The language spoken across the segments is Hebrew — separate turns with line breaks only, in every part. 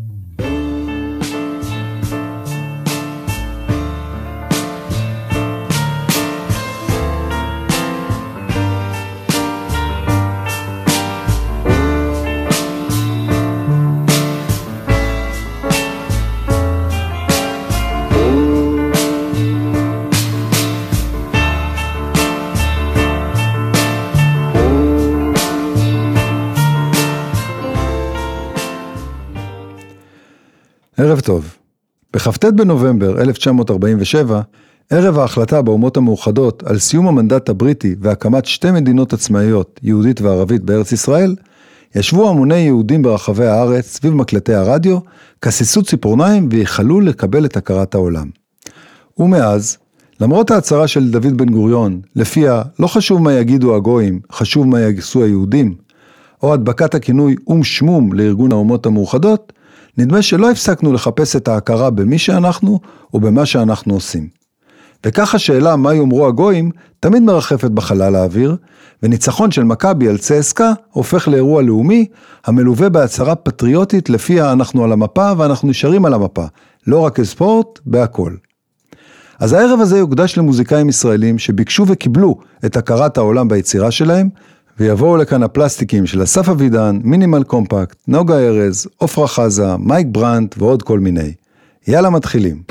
Mm-hmm. ערב טוב. בכ"ט בנובמבר 1947, ערב ההחלטה באומות המאוחדות על סיום המנדט הבריטי והקמת שתי מדינות עצמאיות, יהודית וערבית בארץ ישראל, ישבו המוני יהודים ברחבי הארץ סביב מקלטי הרדיו, כססו ציפורניים וייחלו לקבל את הכרת העולם. ומאז, למרות ההצהרה של דוד בן גוריון, לפיה לא חשוב מה יגידו הגויים, חשוב מה יגסו היהודים, או הדבקת הכינוי או"ם שמום לארגון האומות המאוחדות, נדמה שלא הפסקנו לחפש את ההכרה במי שאנחנו ובמה שאנחנו עושים. וכך השאלה מה יאמרו הגויים תמיד מרחפת בחלל האוויר, וניצחון של מכבי על צסקה הופך לאירוע לאומי המלווה בהצהרה פטריוטית לפיה אנחנו על המפה ואנחנו נשארים על המפה, לא רק כספורט, בהכל. אז הערב הזה יוקדש למוזיקאים ישראלים שביקשו וקיבלו את הכרת העולם ביצירה שלהם, ויבואו לכאן הפלסטיקים של אסף אבידן, מינימל קומפקט, נוגה ארז, עפרה חזה, מייק ברנט ועוד כל מיני. יאללה מתחילים.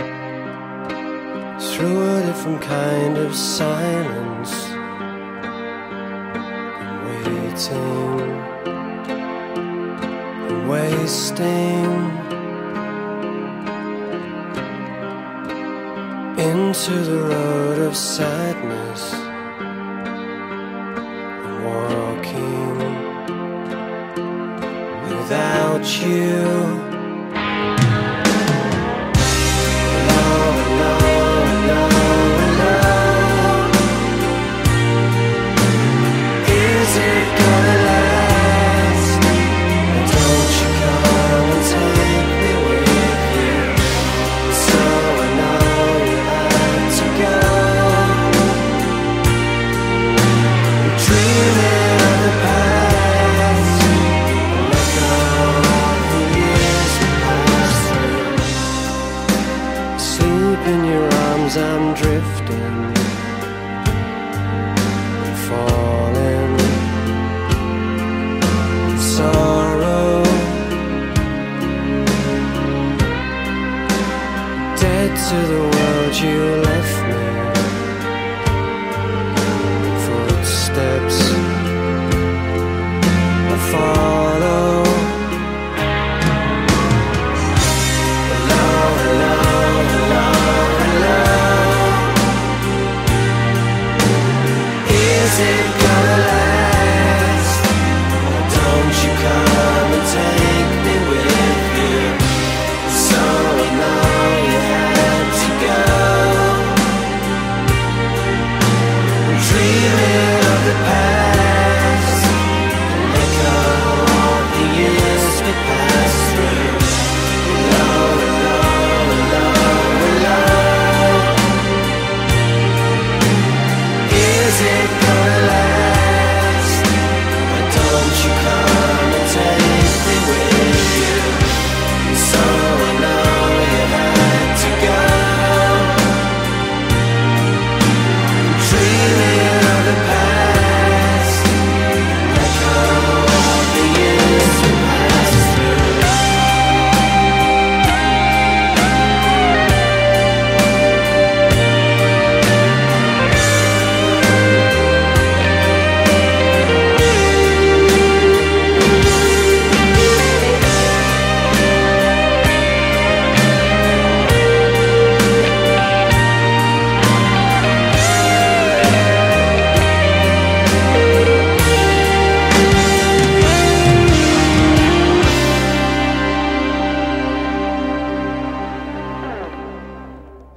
Into the road of sadness without you.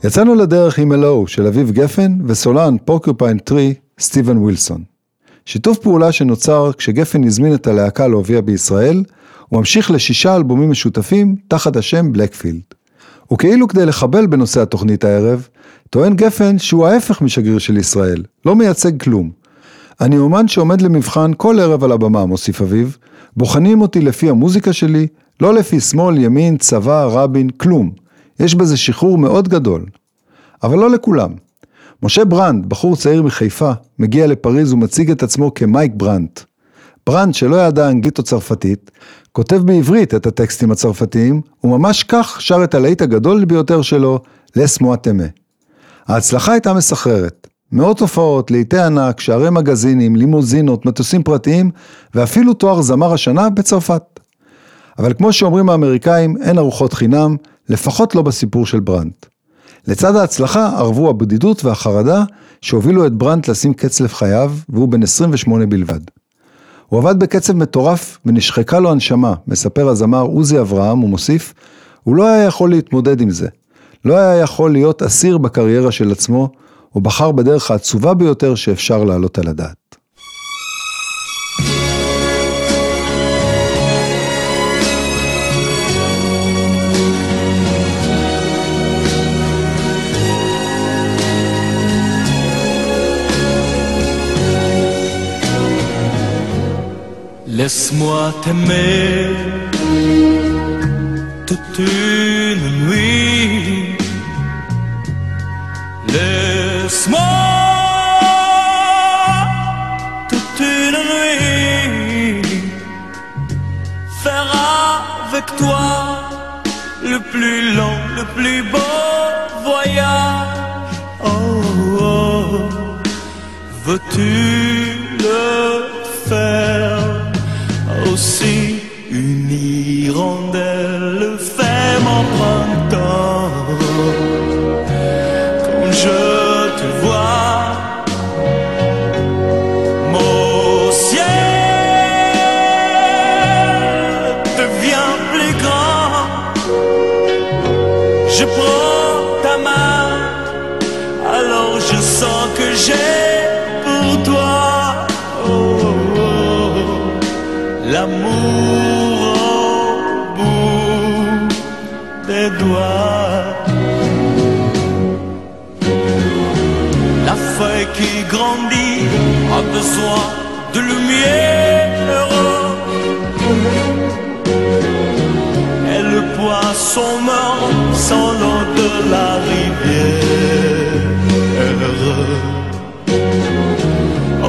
יצאנו לדרך עם אלוהו של אביב גפן וסולן פורקיופיין טרי סטיבן ווילסון. שיתוף פעולה שנוצר כשגפן הזמין את הלהקה להופיע בישראל, הוא ממשיך לשישה אלבומים משותפים תחת השם בלקפילד. וכאילו כדי לחבל בנושא התוכנית הערב, טוען גפן שהוא ההפך משגריר של ישראל, לא מייצג כלום. אני אומן שעומד למבחן כל ערב על הבמה, מוסיף אביב, בוחנים אותי לפי המוזיקה שלי,
לא לפי שמאל, ימין, צבא, רבין, כלום. יש בזה שחרור מאוד גדול. אבל לא לכולם. משה ברנד, בחור צעיר מחיפה, מגיע לפריז ומציג את עצמו כמייק ברנט. ברנד, שלא ידע אנגלית או צרפתית, כותב בעברית את הטקסטים הצרפתיים, וממש כך שר את הלהיט הגדול ביותר שלו, Laisse-moi t'aimer. ההצלחה הייתה מסחררת. מאות הופעות, להיטי ענק, שערי מגזינים, לימוזינות, מטוסים פרטיים, ואפילו תואר זמר השנה בצרפת. אבל כמו שאומרים האמריקאים, אין ארוחות חינם, לפחות לא בסיפור של ברנט. לצד ההצלחה ערבו הבדידות והחרדה שהובילו את ברנט לשים קץ לחייו, והוא בן 28 בלבד. הוא עבד בקצב מטורף ונשחקה לו הנשמה, מספר הזמר עוזי אברהם, ומוסיף, הוא לא היה יכול להתמודד עם זה. לא היה יכול להיות אסיר בקריירה של עצמו, הוא בחר בדרך העצובה ביותר שאפשר להעלות על הדעת.
Laisse-moi t'aimer toute une nuit. Laisse-moi toute une nuit faire avec toi le plus long, le plus beau voyage. Oh, oh. veux-tu le faire? A besoin de lumière. Et le poisson meurt sans l'eau de la rivière.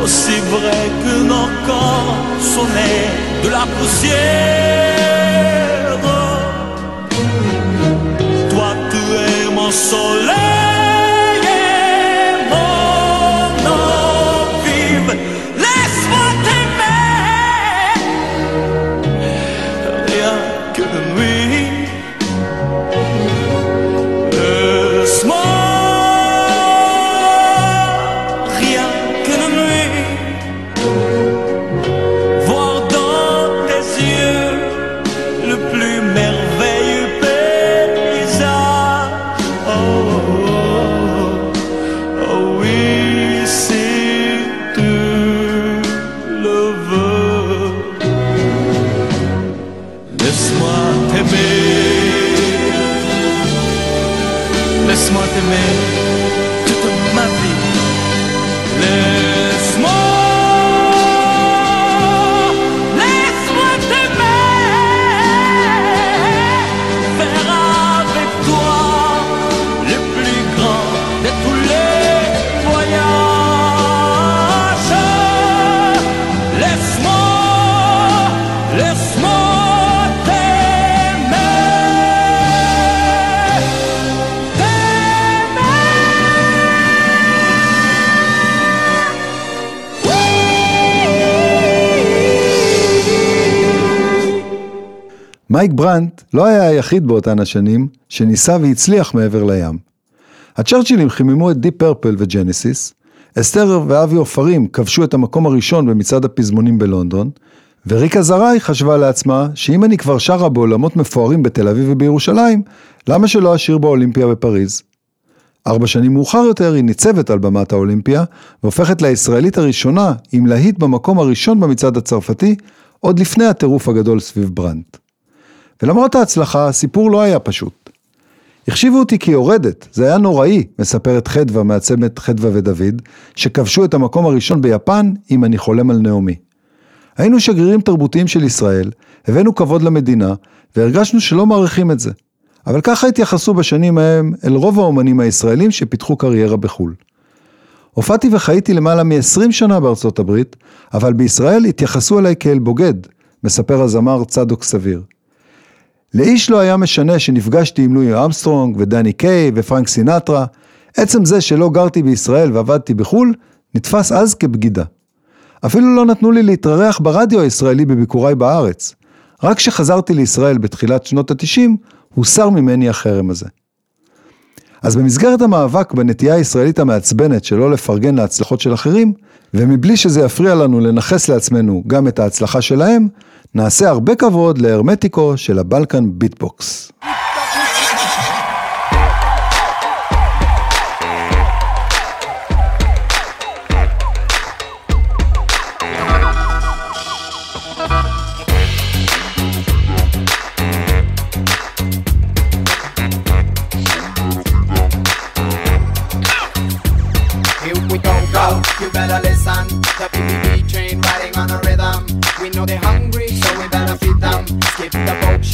Aussi vrai que nos corps sont nés de la poussière. Toi, tu es mon soleil
מייק ברנט לא היה היחיד באותן השנים שניסה והצליח מעבר לים. הצ'רצ'ילים חיממו את דיפ פרפל וג'נסיס, אסתר ואבי עופרים כבשו את המקום הראשון במצעד הפזמונים בלונדון, וריקה זרעי חשבה לעצמה שאם אני כבר שרה באולמות מפוארים בתל אביב ובירושלים, למה שלא אשיר באולימפיה בפריז? ארבע שנים מאוחר יותר היא ניצבת על במת האולימפיה, והופכת לישראלית הראשונה עם להיט במקום הראשון במצעד הצרפתי, עוד לפני הטירוף הגדול סביב ברנט. ולמרות ההצלחה, הסיפור לא היה פשוט. החשיבו אותי כיורדת, זה היה נוראי, מספרת חדווה מעצמת חדווה ודוד, שכבשו את המקום הראשון ביפן, אם אני חולם על נעמי. היינו שגרירים תרבותיים של ישראל, הבאנו כבוד למדינה, והרגשנו שלא מעריכים את זה. אבל ככה התייחסו בשנים ההם אל רוב האומנים הישראלים שפיתחו קריירה בחו"ל. הופעתי וחייתי למעלה מ-20 שנה בארצות הברית, אבל בישראל התייחסו אליי כאל בוגד, מספר הזמר צדוק סביר. לאיש לא היה משנה שנפגשתי עם לואי אמסטרונג ודני קיי ופרנק סינטרה, עצם זה שלא גרתי בישראל ועבדתי בחו"ל, נתפס אז כבגידה. אפילו לא נתנו לי להתארח ברדיו הישראלי בביקוריי בארץ. רק כשחזרתי לישראל בתחילת שנות התשעים, הוסר ממני החרם הזה. אז במסגרת המאבק בנטייה הישראלית המעצבנת שלא לפרגן להצלחות של אחרים, ומבלי שזה יפריע לנו לנכס לעצמנו גם את ההצלחה שלהם, נעשה הרבה כבוד להרמטיקו של הבלקן ביטבוקס.
You better listen. The BBB train riding on a rhythm. We know they're hungry,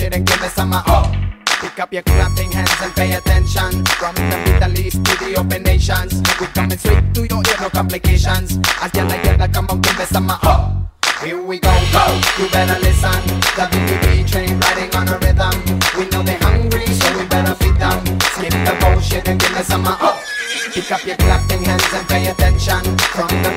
bullshit and give me some uh, oh. Pick up your clapping hands and pay attention. From the Middle East to the open nations, we coming straight to your ear, no complications. As yalla yalla, come on, give me some uh, oh. Here we go, go, you better listen. The BBB train riding on a rhythm. We know they're hungry, so we better feed them. Skip the bullshit and give me some uh, oh. Pick up your clapping hands and pay attention. From the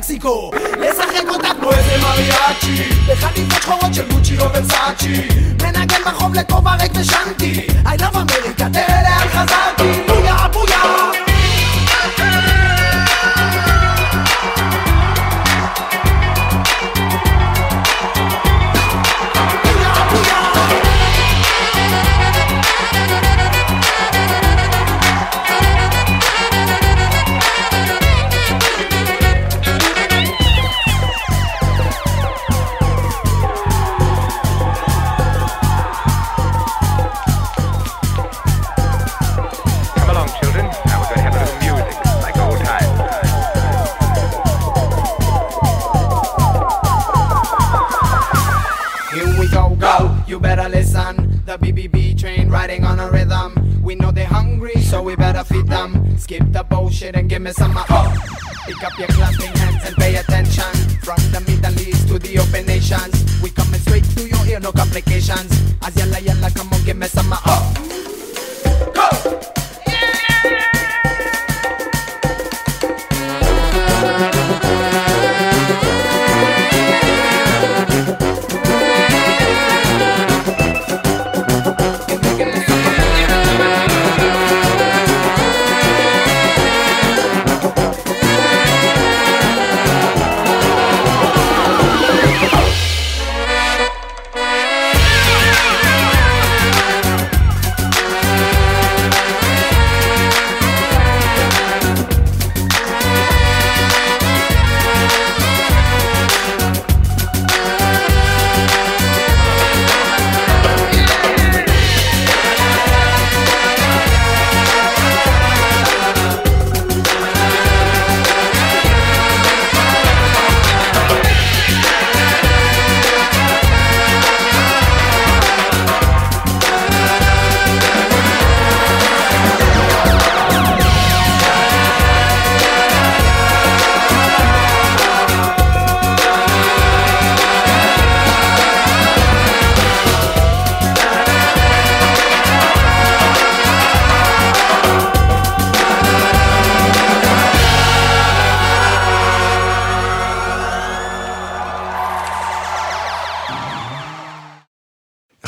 למקסיקו לשחק אותה כמו איזה מריאצ'י. בחליפות שחורות של גוצ'י או ורסאצ'י מנגן בחוב לכובע ריק ושנתי I love אמריקה תראה לאן חזרתי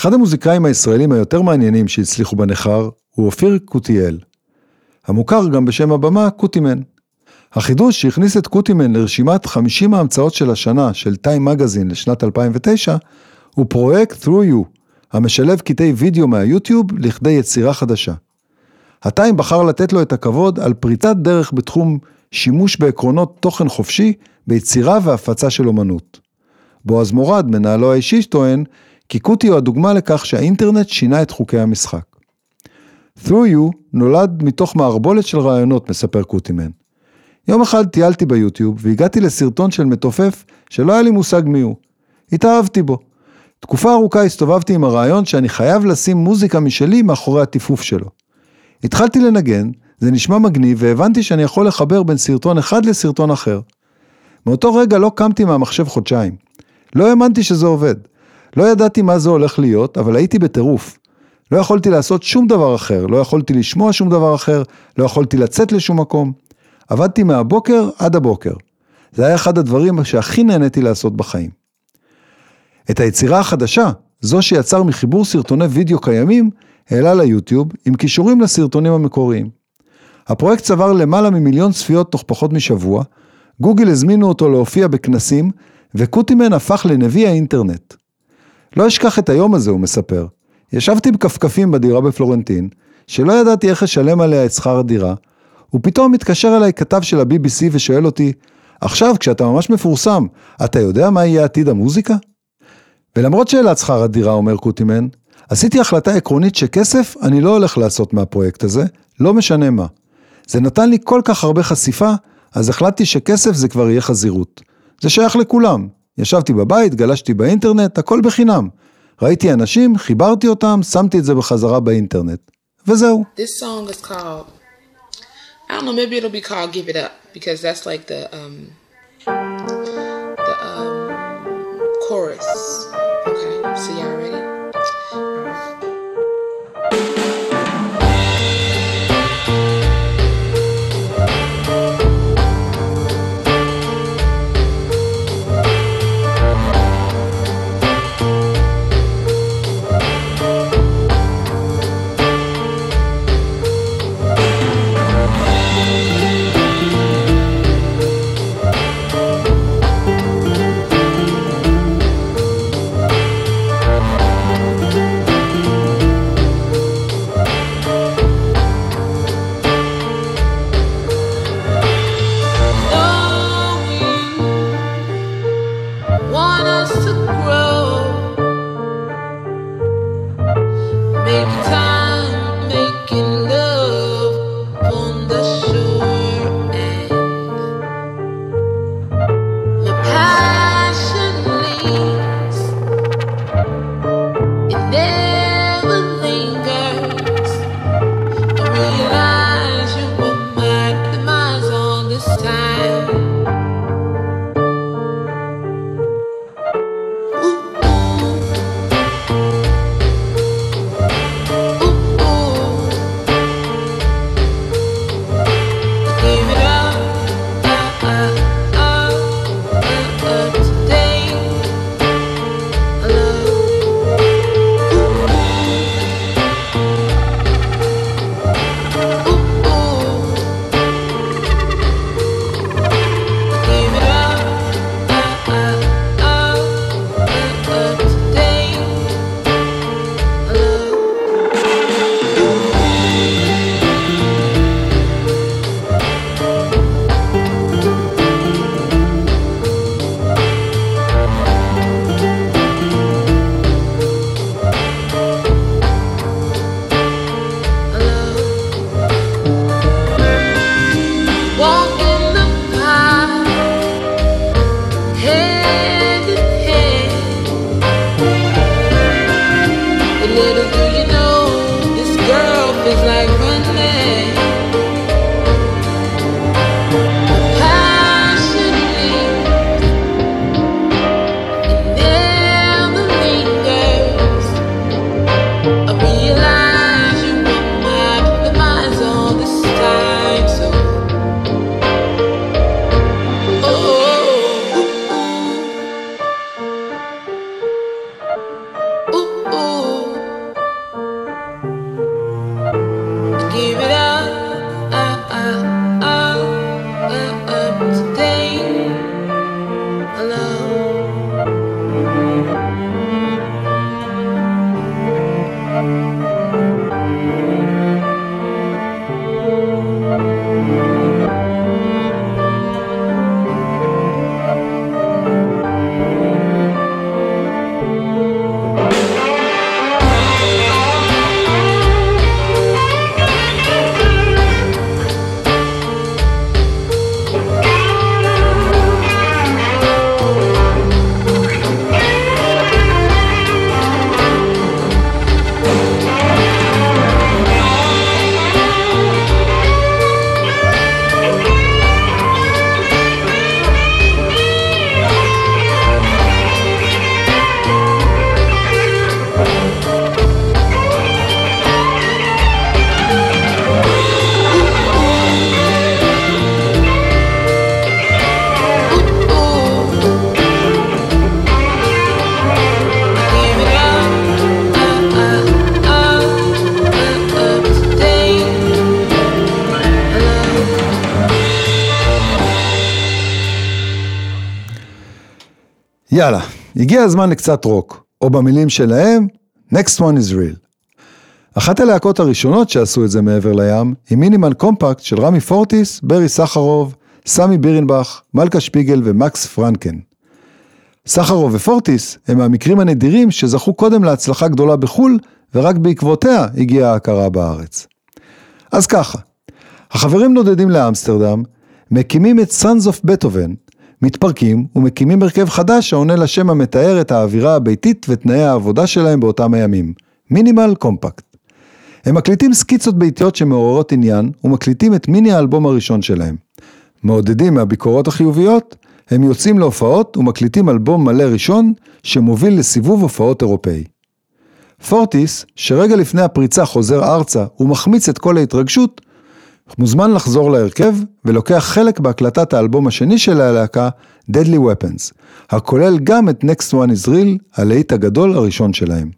אחד המוזיקאים הישראלים היותר מעניינים שהצליחו בנכר הוא אופיר קוטיאל. המוכר גם בשם הבמה קוטימן. החידוש שהכניס את קוטימן לרשימת 50 ההמצאות של השנה של טיים מגזין לשנת 2009 הוא פרויקט Through You, המשלב קטעי וידאו מהיוטיוב לכדי יצירה חדשה. הטיים בחר לתת לו את הכבוד על פריצת דרך בתחום שימוש בעקרונות תוכן חופשי ביצירה והפצה של אומנות. בועז מורד, מנהלו האישי, טוען כי קוטי הוא הדוגמה לכך שהאינטרנט שינה את חוקי המשחק. Through You נולד מתוך מערבולת של רעיונות, מספר קוטימן. יום אחד טיילתי ביוטיוב והגעתי לסרטון של מתופף שלא היה לי מושג מי הוא. התאהבתי בו. תקופה ארוכה הסתובבתי עם הרעיון שאני חייב לשים מוזיקה משלי מאחורי הטיפוף שלו. התחלתי לנגן, זה נשמע מגניב והבנתי שאני יכול לחבר בין סרטון אחד לסרטון אחר. מאותו רגע לא קמתי מהמחשב חודשיים. לא האמנתי שזה עובד. לא ידעתי מה זה הולך להיות, אבל הייתי בטירוף. לא יכולתי לעשות שום דבר אחר, לא יכולתי לשמוע שום דבר אחר, לא יכולתי לצאת לשום מקום. עבדתי מהבוקר עד הבוקר. זה היה אחד הדברים שהכי נהניתי לעשות בחיים. את היצירה החדשה, זו שיצר מחיבור סרטוני וידאו קיימים, העלה ליוטיוב עם קישורים לסרטונים המקוריים. הפרויקט צבר למעלה ממיליון צפיות תוך פחות משבוע, גוגל הזמינו אותו להופיע בכנסים, וקוטימן הפך לנביא האינטרנט. לא אשכח את היום הזה, הוא מספר. ישבתי בכפכפים בדירה בפלורנטין, שלא ידעתי איך לשלם עליה את שכר הדירה, ופתאום מתקשר אליי כתב של ה-BBC ושואל אותי, עכשיו, כשאתה ממש מפורסם, אתה יודע מה יהיה עתיד המוזיקה? ולמרות שאלת שכר הדירה, אומר קוטימן, עשיתי החלטה עקרונית שכסף אני לא הולך לעשות מהפרויקט הזה, לא משנה מה. זה נתן לי כל כך הרבה חשיפה, אז החלטתי שכסף זה כבר יהיה חזירות. זה שייך לכולם. ישבתי בבית, גלשתי באינטרנט, הכל בחינם. ראיתי אנשים, חיברתי אותם, שמתי את זה בחזרה באינטרנט. וזהו.
Um um chorus.
הגיע הזמן לקצת רוק, או במילים שלהם, next one is real. אחת הלהקות הראשונות שעשו את זה מעבר לים, היא מינימל קומפקט של רמי פורטיס, ברי סחרוב, סמי בירנבך, מלכה שפיגל ומקס פרנקן. סחרוב ופורטיס הם מהמקרים הנדירים שזכו קודם להצלחה גדולה בחו"ל, ורק בעקבותיה הגיעה ההכרה בארץ. אז ככה, החברים נודדים לאמסטרדם, מקימים את Sons of Beethoven, מתפרקים ומקימים הרכב חדש העונה לשם המתאר את האווירה הביתית ותנאי העבודה שלהם באותם הימים, מינימל קומפקט. הם מקליטים סקיצות ביתיות שמעוררות עניין ומקליטים את מיני האלבום הראשון שלהם. מעודדים מהביקורות החיוביות, הם יוצאים להופעות ומקליטים אלבום מלא ראשון שמוביל לסיבוב הופעות אירופאי. פורטיס, שרגע לפני הפריצה חוזר ארצה ומחמיץ את כל ההתרגשות, מוזמן לחזור להרכב ולוקח חלק בהקלטת האלבום השני של הלהקה, Deadly Weapons, הכולל גם את Next One is Real, הלהיט הגדול הראשון שלהם.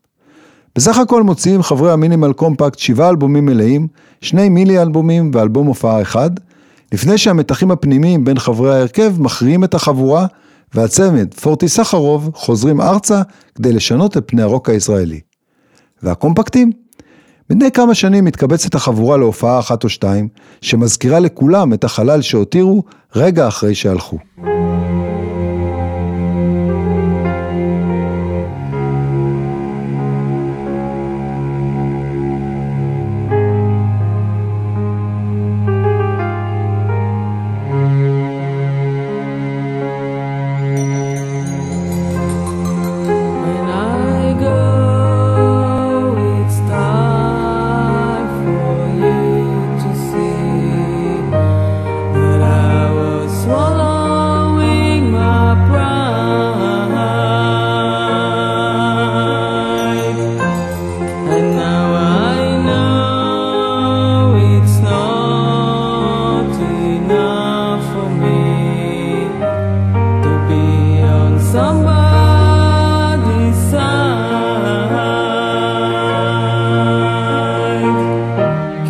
בסך הכל מוציאים חברי המינימל קומפקט שבעה אלבומים מלאים, שני מילי אלבומים ואלבום הופעה אחד, לפני שהמתחים הפנימיים בין חברי ההרכב מכריעים את החבורה, והצמד, פורטי סחרוב, חוזרים ארצה כדי לשנות את פני הרוק הישראלי. והקומפקטים? מדי כמה שנים מתקבצת החבורה להופעה אחת או שתיים, שמזכירה לכולם את החלל שהותירו רגע אחרי שהלכו.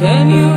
Can you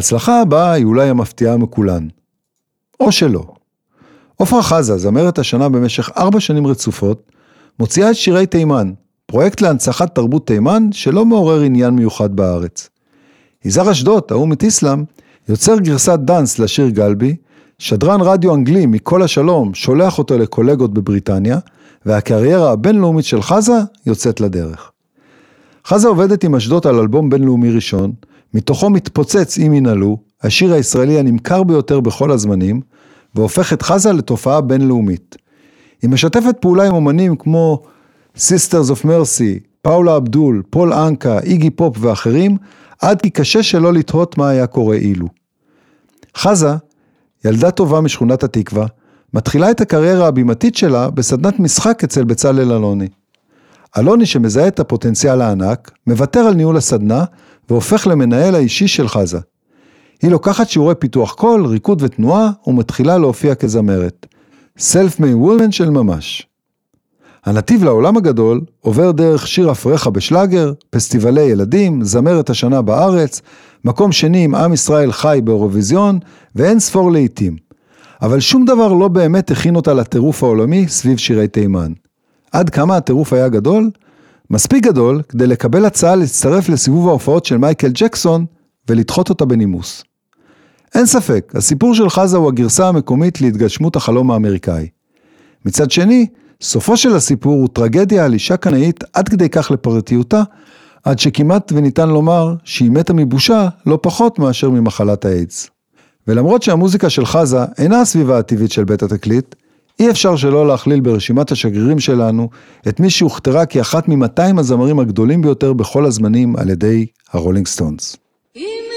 ההצלחה הבאה היא אולי המפתיעה מכולן. או שלא. עפרה חזה, זמרת השנה במשך ארבע שנים רצופות, מוציאה את שירי תימן, פרויקט להנצחת תרבות תימן שלא מעורר עניין מיוחד בארץ. יזהר אשדוד, ההוא מתיסלם, יוצר גרסת דאנס לשיר גלבי, שדרן רדיו אנגלי מכל השלום שולח אותו לקולגות בבריטניה, והקריירה הבינלאומית של חזה יוצאת לדרך. חזה עובדת עם אשדות על אלבום בינלאומי ראשון, מתוכו מתפוצץ אם ננעלו, השיר הישראלי הנמכר ביותר בכל הזמנים, והופך את חזה לתופעה בינלאומית. היא משתפת פעולה עם אומנים כמו Sisters of Mercy, פאולה אבדול, פול אנקה, איגי פופ ואחרים, עד כי קשה שלא לתהות מה היה קורה אילו. חזה, ילדה טובה משכונת התקווה, מתחילה את הקריירה הבימתית שלה בסדנת משחק אצל בצלאל אלוני. אלוני שמזהה את הפוטנציאל הענק, מוותר על ניהול הסדנה והופך למנהל האישי של חזה. היא לוקחת שיעורי פיתוח קול, ריקוד ותנועה ומתחילה להופיע כזמרת. סלף מי וולמן של ממש. הנתיב לעולם הגדול עובר דרך שיר אפריך בשלאגר, פסטיבלי ילדים, זמרת השנה בארץ, מקום שני עם עם ישראל חי באירוויזיון ואין ספור לעיתים. אבל שום דבר לא באמת הכין אותה לטירוף העולמי סביב שירי תימן. עד כמה הטירוף היה גדול? מספיק גדול כדי לקבל הצעה להצטרף לסיבוב ההופעות של מייקל ג'קסון ולדחות אותה בנימוס. אין ספק, הסיפור של חזה הוא הגרסה המקומית להתגשמות החלום האמריקאי. מצד שני, סופו של הסיפור הוא טרגדיה על אישה קנאית עד כדי כך לפרטיותה, עד שכמעט וניתן לומר שהיא מתה מבושה לא פחות מאשר ממחלת האיידס. ולמרות שהמוזיקה של חזה אינה הסביבה הטבעית של בית התקליט, אי אפשר שלא להכליל ברשימת השגרירים שלנו את מי שהוכתרה כאחת מ-200 הזמרים הגדולים ביותר בכל הזמנים על ידי הרולינג סטונס.
Thank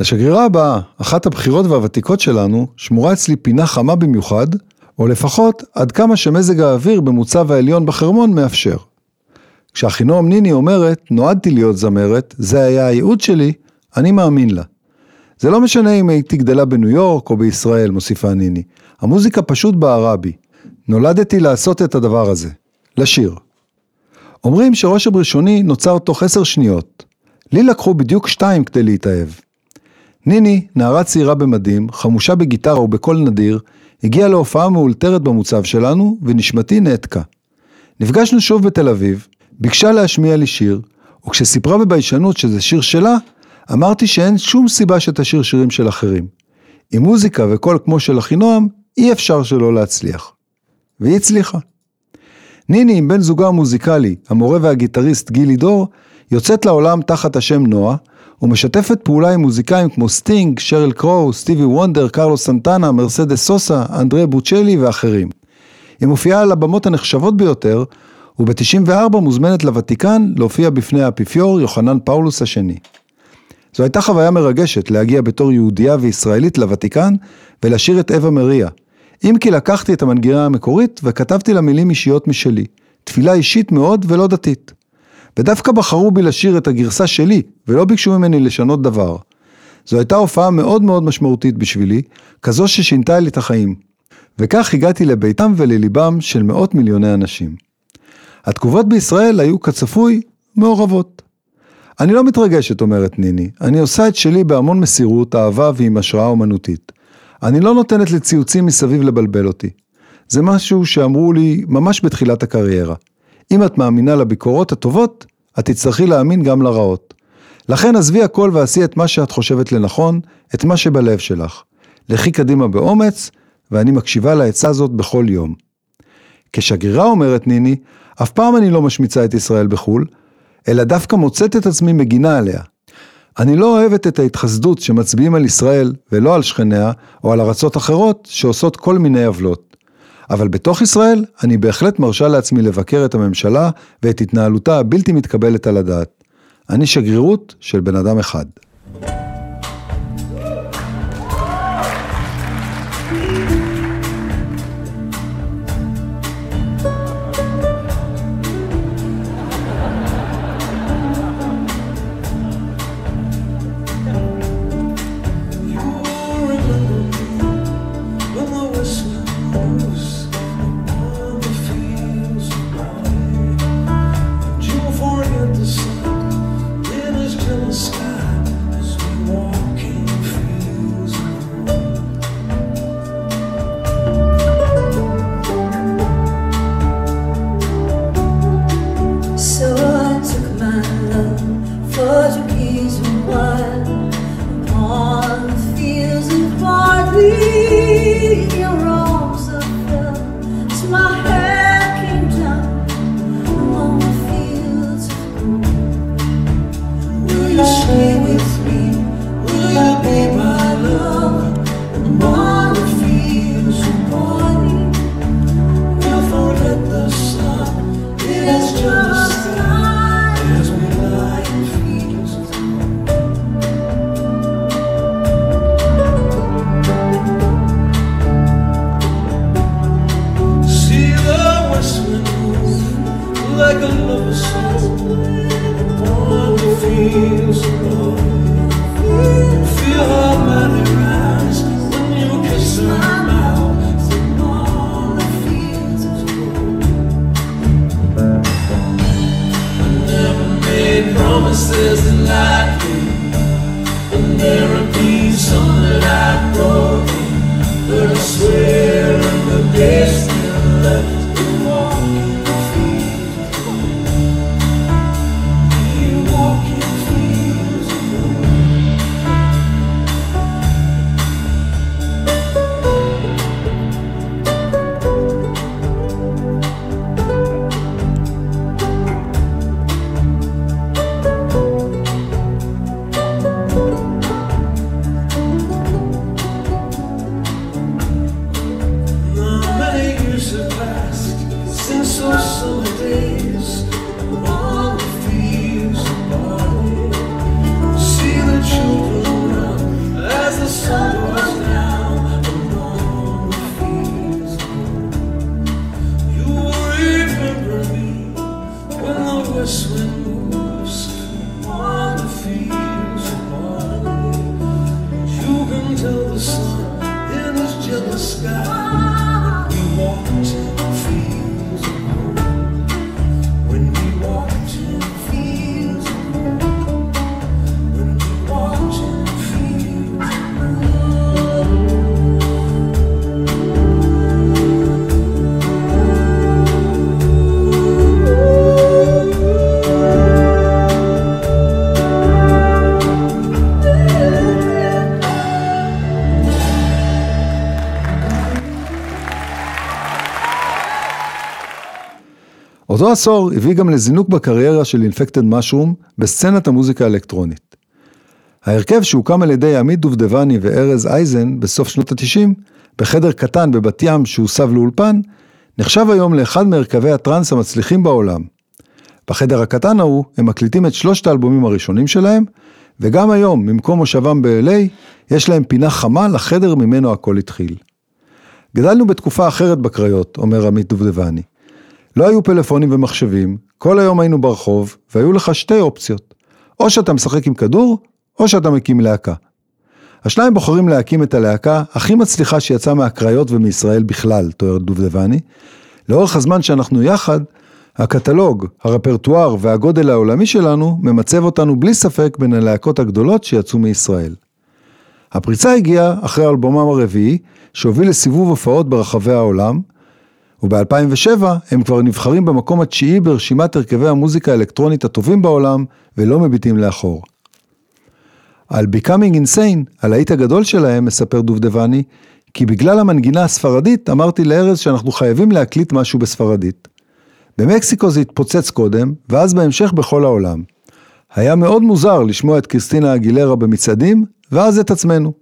לשגרירה הבאה, אחת הבכירות והוותיקות שלנו, שמורה אצלי פינה חמה במיוחד, או לפחות עד כמה שמזג האוויר במוצב העליון בחרמון מאפשר. כשאחינועם ניני אומרת, נועדתי להיות זמרת, זה היה הייעוד שלי, אני מאמין לה. זה לא משנה אם הייתי גדלה בניו יורק או בישראל, מוסיפה ניני. המוזיקה פשוט בערה בי. נולדתי לעשות את הדבר הזה, לשיר. אומרים שרושם ראשוני נוצר תוך עשר שניות. לי לקחו בדיוק שתיים כדי להתאהב. ניני, נערה צעירה במדים, חמושה בגיטרה ובקול נדיר, הגיעה להופעה מאולתרת במוצב שלנו, ונשמתי נעתקה. נפגשנו שוב בתל אביב, ביקשה להשמיע לי שיר, וכשסיפרה בביישנות שזה שיר שלה, אמרתי שאין שום סיבה שתשיר שירים של אחרים. עם מוזיקה וקול כמו של אחינועם, אי אפשר שלא להצליח. והיא הצליחה. ניני עם בן זוגה המוזיקלי, המורה והגיטריסט גילי דור, יוצאת לעולם תחת השם נועה, ומשתפת פעולה עם מוזיקאים כמו סטינג, שריל קרו, סטיבי וונדר, קרלוס סנטנה, מרסדס סוסה, אנדרי בוצ'לי ואחרים. היא מופיעה על הבמות הנחשבות ביותר, וב-94 מוזמנת לוותיקן להופיע בפני האפיפיור יוחנן פאולוס השני. זו הייתה חוויה מרגשת להגיע בתור יהודייה וישראלית לוותיקן ולשיר את אווה מריה. אם כי לקחתי את המנגינה המקורית וכתבתי לה מילים אישיות משלי. תפילה אישית מאוד ולא דתית. ודווקא בחרו בי לשיר את הגרסה שלי, ולא ביקשו ממני לשנות דבר. זו הייתה הופעה מאוד מאוד משמעותית בשבילי, כזו ששינתה לי את החיים. וכך הגעתי לביתם ולליבם של מאות מיליוני אנשים. התגובות בישראל היו כצפוי מעורבות. אני לא מתרגשת, אומרת ניני, אני עושה את שלי בהמון מסירות, אהבה ועם השראה אומנותית. אני לא נותנת לציוצים מסביב לבלבל אותי. זה משהו שאמרו לי ממש בתחילת הקריירה. אם את מאמינה לביקורות הטובות, את תצטרכי להאמין גם לרעות. לכן עזבי הכל ועשי את מה שאת חושבת לנכון, את מה שבלב שלך. לכי קדימה באומץ, ואני מקשיבה לעצה הזאת בכל יום. כשגרירה אומרת ניני, אף פעם אני לא משמיצה את ישראל בחו"ל, אלא דווקא מוצאת את עצמי מגינה עליה. אני לא אוהבת את ההתחסדות שמצביעים על ישראל ולא על שכניה או על ארצות אחרות שעושות כל מיני עוולות. אבל בתוך ישראל אני בהחלט מרשה לעצמי לבקר את הממשלה ואת התנהלותה הבלתי מתקבלת על הדעת. אני שגרירות של בן אדם אחד. עשור הביא גם לזינוק בקריירה של אינפקטד משרום בסצנת המוזיקה האלקטרונית. ההרכב שהוקם על ידי עמית דובדבני וארז אייזן בסוף שנות ה-90, בחדר קטן בבת ים שהוסב לאולפן, נחשב היום לאחד מהרכבי הטראנס המצליחים בעולם. בחדר הקטן ההוא הם מקליטים את שלושת האלבומים הראשונים שלהם, וגם היום, ממקום מושבם ב-LA, יש להם פינה חמה לחדר ממנו הכל התחיל. גדלנו בתקופה אחרת בקריות, אומר עמית דובדבני. לא היו פלאפונים ומחשבים, כל היום היינו ברחוב, והיו לך שתי אופציות. או שאתה משחק עם כדור, או שאתה מקים להקה. השניים בוחרים להקים את הלהקה הכי מצליחה שיצאה מהקריות ומישראל בכלל, תואר דובדבני. לאורך הזמן שאנחנו יחד, הקטלוג, הרפרטואר והגודל העולמי שלנו ממצב אותנו בלי ספק בין הלהקות הגדולות שיצאו מישראל. הפריצה הגיעה אחרי אלבומם הרביעי, שהוביל לסיבוב הופעות ברחבי העולם, וב-2007 הם כבר נבחרים במקום התשיעי ברשימת הרכבי המוזיקה האלקטרונית הטובים בעולם, ולא מביטים לאחור. על Becoming Insane, הלהיט הגדול שלהם, מספר דובדבני, כי בגלל המנגינה הספרדית אמרתי לארז שאנחנו חייבים להקליט משהו בספרדית. במקסיקו זה התפוצץ קודם, ואז בהמשך בכל העולם. היה מאוד מוזר לשמוע את קריסטינה אגילרה במצעדים, ואז את עצמנו.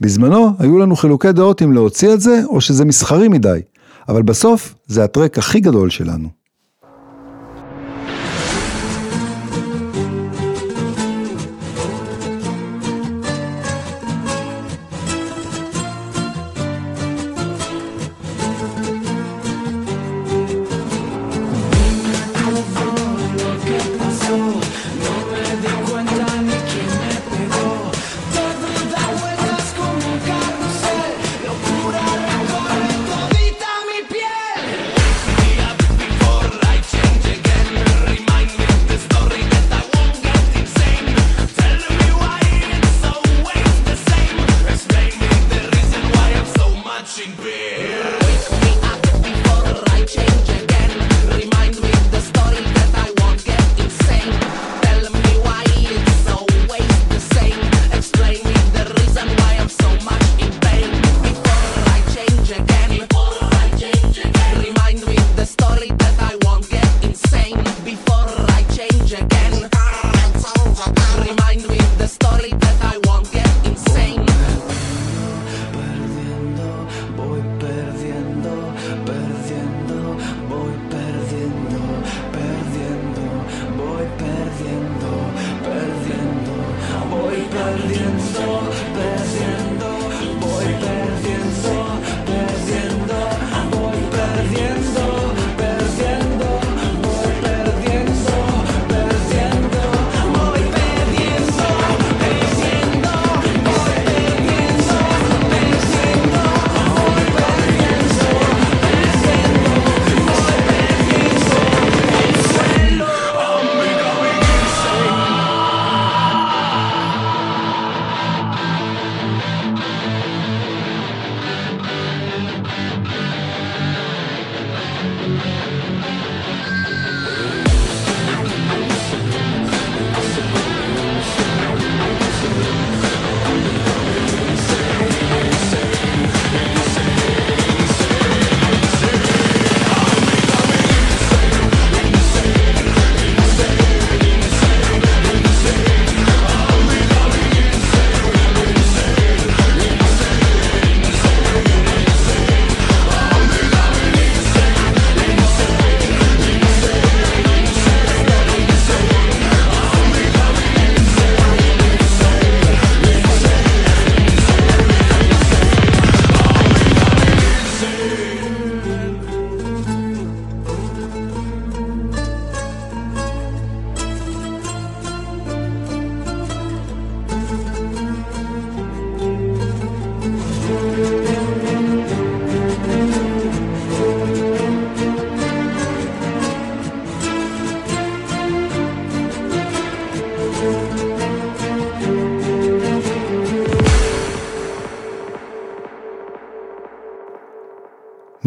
בזמנו היו לנו חילוקי דעות אם להוציא את זה, או שזה מסחרי מדי, אבל בסוף זה הטרק הכי גדול שלנו.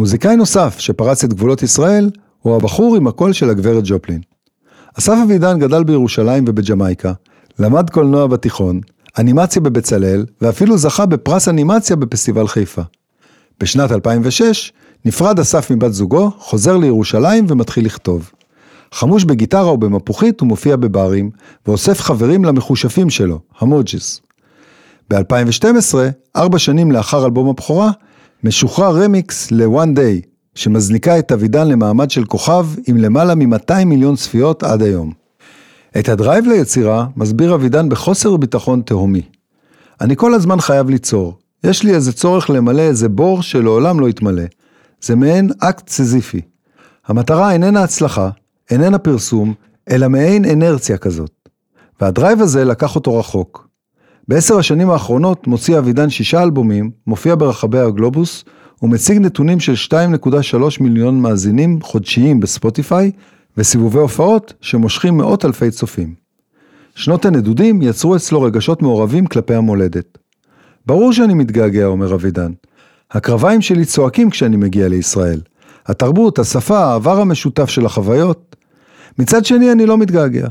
מוזיקאי נוסף שפרץ את גבולות ישראל הוא הבחור עם הקול של הגברת ג'ופלין. אסף אבידן גדל בירושלים ובג'מייקה, למד קולנוע בתיכון, אנימציה בבצלאל, ואפילו זכה בפרס אנימציה בפסטיבל חיפה. בשנת 2006 נפרד אסף מבת זוגו, חוזר לירושלים ומתחיל לכתוב. חמוש בגיטרה או במפוחית הוא מופיע בברים, ואוסף חברים למחושפים שלו, המוג'ס. ב-2012, ארבע שנים לאחר אלבום הבכורה, משוחרר רמיקס ל-One Day, שמזניקה את אבידן למעמד של כוכב עם למעלה מ-200 מיליון צפיות עד היום. את ה drive ליצירה מסביר אבידן בחוסר ביטחון תהומי. אני כל הזמן חייב ליצור. יש לי איזה צורך למלא איזה בור שלעולם לא יתמלא. זה מעין אקט סיזיפי. המטרה איננה הצלחה, איננה פרסום, אלא מעין אנרציה כזאת. והדרייב הזה לקח אותו רחוק. בעשר השנים האחרונות מוציא אבידן שישה אלבומים, מופיע ברחבי הגלובוס, ומציג נתונים של 2.3 מיליון מאזינים חודשיים בספוטיפיי, וסיבובי הופעות שמושכים מאות אלפי צופים. שנות הנדודים יצרו אצלו רגשות מעורבים כלפי המולדת. ברור שאני מתגעגע, אומר אבידן. הקרביים שלי צועקים כשאני מגיע לישראל. התרבות, השפה, העבר המשותף של החוויות. מצד שני, אני לא מתגעגע.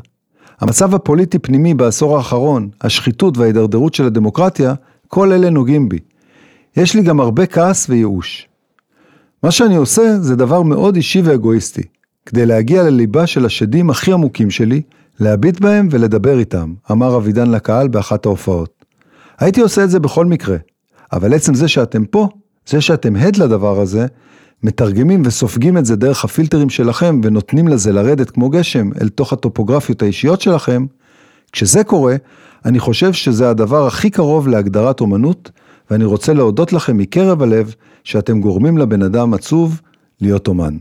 המצב הפוליטי פנימי בעשור האחרון, השחיתות וההידרדרות של הדמוקרטיה, כל אלה נוגעים בי. יש לי גם הרבה כעס וייאוש. מה שאני עושה זה דבר מאוד אישי ואגואיסטי. כדי להגיע לליבה של השדים הכי עמוקים שלי, להביט בהם ולדבר איתם, אמר אבידן לקהל באחת ההופעות. הייתי עושה את זה בכל מקרה, אבל עצם זה שאתם פה, זה שאתם הד לדבר הזה, מתרגמים וסופגים את זה דרך הפילטרים שלכם ונותנים לזה לרדת כמו גשם אל תוך הטופוגרפיות האישיות שלכם, כשזה קורה, אני חושב שזה הדבר הכי קרוב להגדרת אומנות, ואני רוצה להודות לכם מקרב הלב שאתם גורמים לבן אדם עצוב להיות אומן.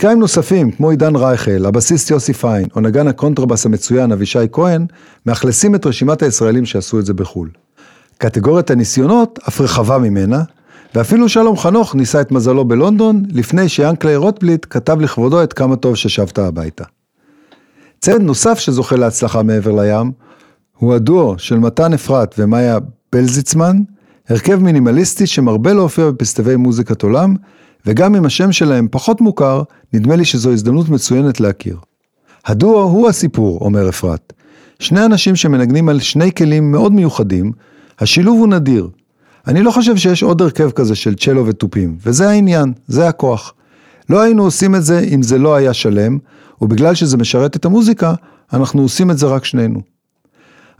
מוזיקאים נוספים, כמו עידן רייכל, הבסיסט יוסי פיין, או נגן הקונטרבס המצוין אבישי כהן, מאכלסים את רשימת הישראלים שעשו את זה בחו"ל. קטגוריית הניסיונות אף רחבה ממנה, ואפילו שלום חנוך ניסה את מזלו בלונדון, לפני שיאנקלי רוטבליט כתב לכבודו את כמה טוב ששבת הביתה. צעד נוסף שזוכה להצלחה מעבר לים, הוא הדואו של מתן אפרת ומאיה בלזיצמן, הרכב מינימליסטי שמרבה להופיע בפסטיבי מוזיקת עולם, וגם אם השם שלהם פחות מוכר, נדמה לי שזו הזדמנות מצוינת להכיר. הדואו הוא הסיפור, אומר אפרת. שני אנשים שמנגנים על שני כלים מאוד מיוחדים, השילוב הוא נדיר. אני לא חושב שיש עוד הרכב כזה של צ'לו ותופים, וזה העניין, זה הכוח. לא היינו עושים את זה אם זה לא היה שלם, ובגלל שזה משרת את המוזיקה, אנחנו עושים את זה רק שנינו.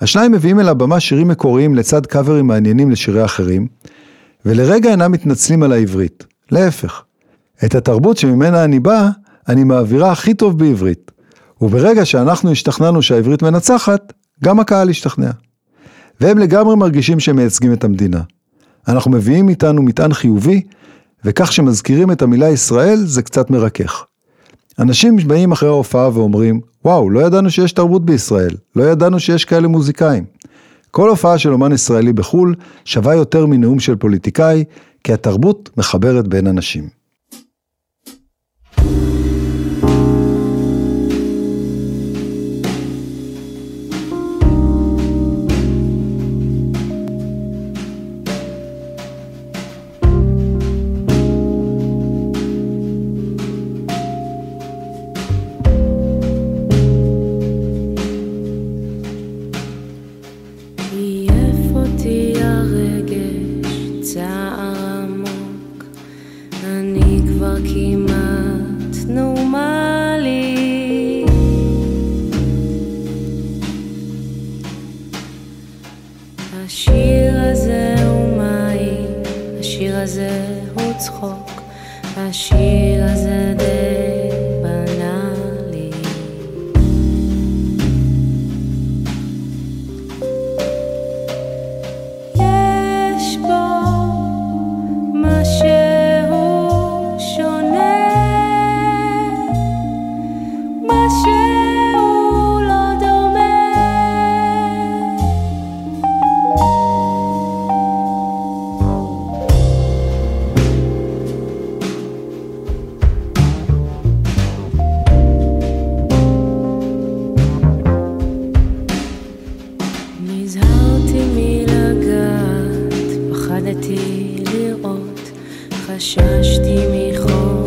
השניים מביאים אל הבמה שירים מקוריים לצד קאברים מעניינים לשירי אחרים, ולרגע אינם מתנצלים על העברית. להפך. את התרבות שממנה אני בא, אני מעבירה הכי טוב בעברית. וברגע שאנחנו השתכנענו שהעברית מנצחת, גם הקהל השתכנע. והם לגמרי מרגישים שהם מייצגים את המדינה. אנחנו מביאים איתנו מטען חיובי, וכך שמזכירים את המילה ישראל זה קצת מרכך. אנשים באים אחרי ההופעה ואומרים, וואו, לא ידענו שיש תרבות בישראל, לא ידענו שיש כאלה מוזיקאים. כל הופעה של אומן ישראלי בחו"ל שווה יותר מנאום של פוליטיקאי, כי התרבות מחברת בין אנשים.
מלגעת, פחדתי לראות, חששתי מחום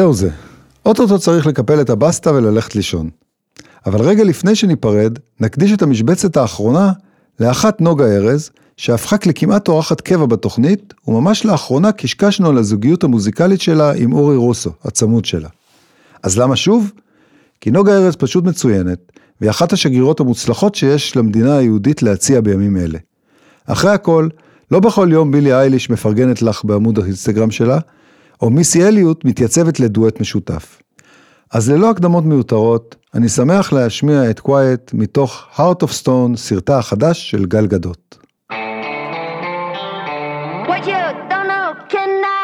זהו זה. אוטוטו צריך לקפל את הבסטה וללכת לישון. אבל רגע לפני שניפרד, נקדיש את המשבצת האחרונה לאחת נוגה ארז, שהפכה לכמעט אורחת קבע בתוכנית, וממש לאחרונה קשקשנו על הזוגיות המוזיקלית שלה עם אורי רוסו, הצמוד שלה. אז למה שוב? כי נוגה ארז פשוט מצוינת, והיא אחת השגרירות המוצלחות שיש למדינה היהודית להציע בימים אלה. אחרי הכל, לא בכל יום בילי אייליש מפרגנת לך בעמוד האינסטגרם שלה, או מיסי אליוט מתייצבת לדואט משותף. אז ללא הקדמות מיותרות, אני שמח להשמיע את קווייט מתוך Heart of Stone, סרטה החדש של גל גדות.
What you don't know, can I...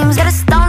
dreams gotta stop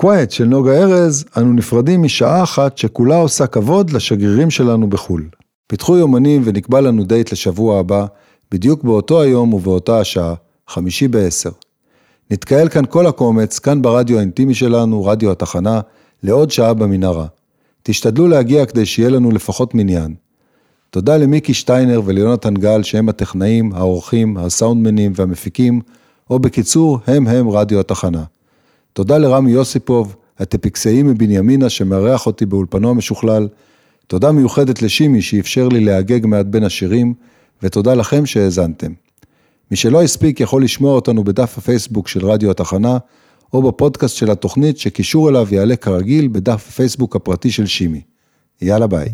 Quiet
של נוגה ארז, אנו נפרדים משעה אחת שכולה עושה כבוד לשגרירים שלנו בחו"ל. פיתחו יומנים ונקבע לנו דייט לשבוע הבא, בדיוק באותו היום ובאותה השעה, חמישי בעשר. נתקהל כאן כל הקומץ, כאן ברדיו האינטימי שלנו, רדיו התחנה, לעוד שעה במנהרה. תשתדלו להגיע כדי שיהיה לנו לפחות מניין. תודה למיקי שטיינר וליונתן גל שהם הטכנאים, העורכים, הסאונדמנים והמפיקים, או בקיצור, הם הם רדיו התחנה. תודה לרמי יוסיפוב, הטפיקסאי מבנימינה שמארח אותי באולפנו המשוכלל. תודה מיוחדת לשימי שאפשר לי להגג מעט בין השירים, ותודה לכם שהאזנתם. מי שלא הספיק יכול לשמוע אותנו בדף הפייסבוק של רדיו התחנה, או בפודקאסט של התוכנית שקישור אליו יעלה כרגיל בדף הפייסבוק הפרטי של שימי. יאללה ביי.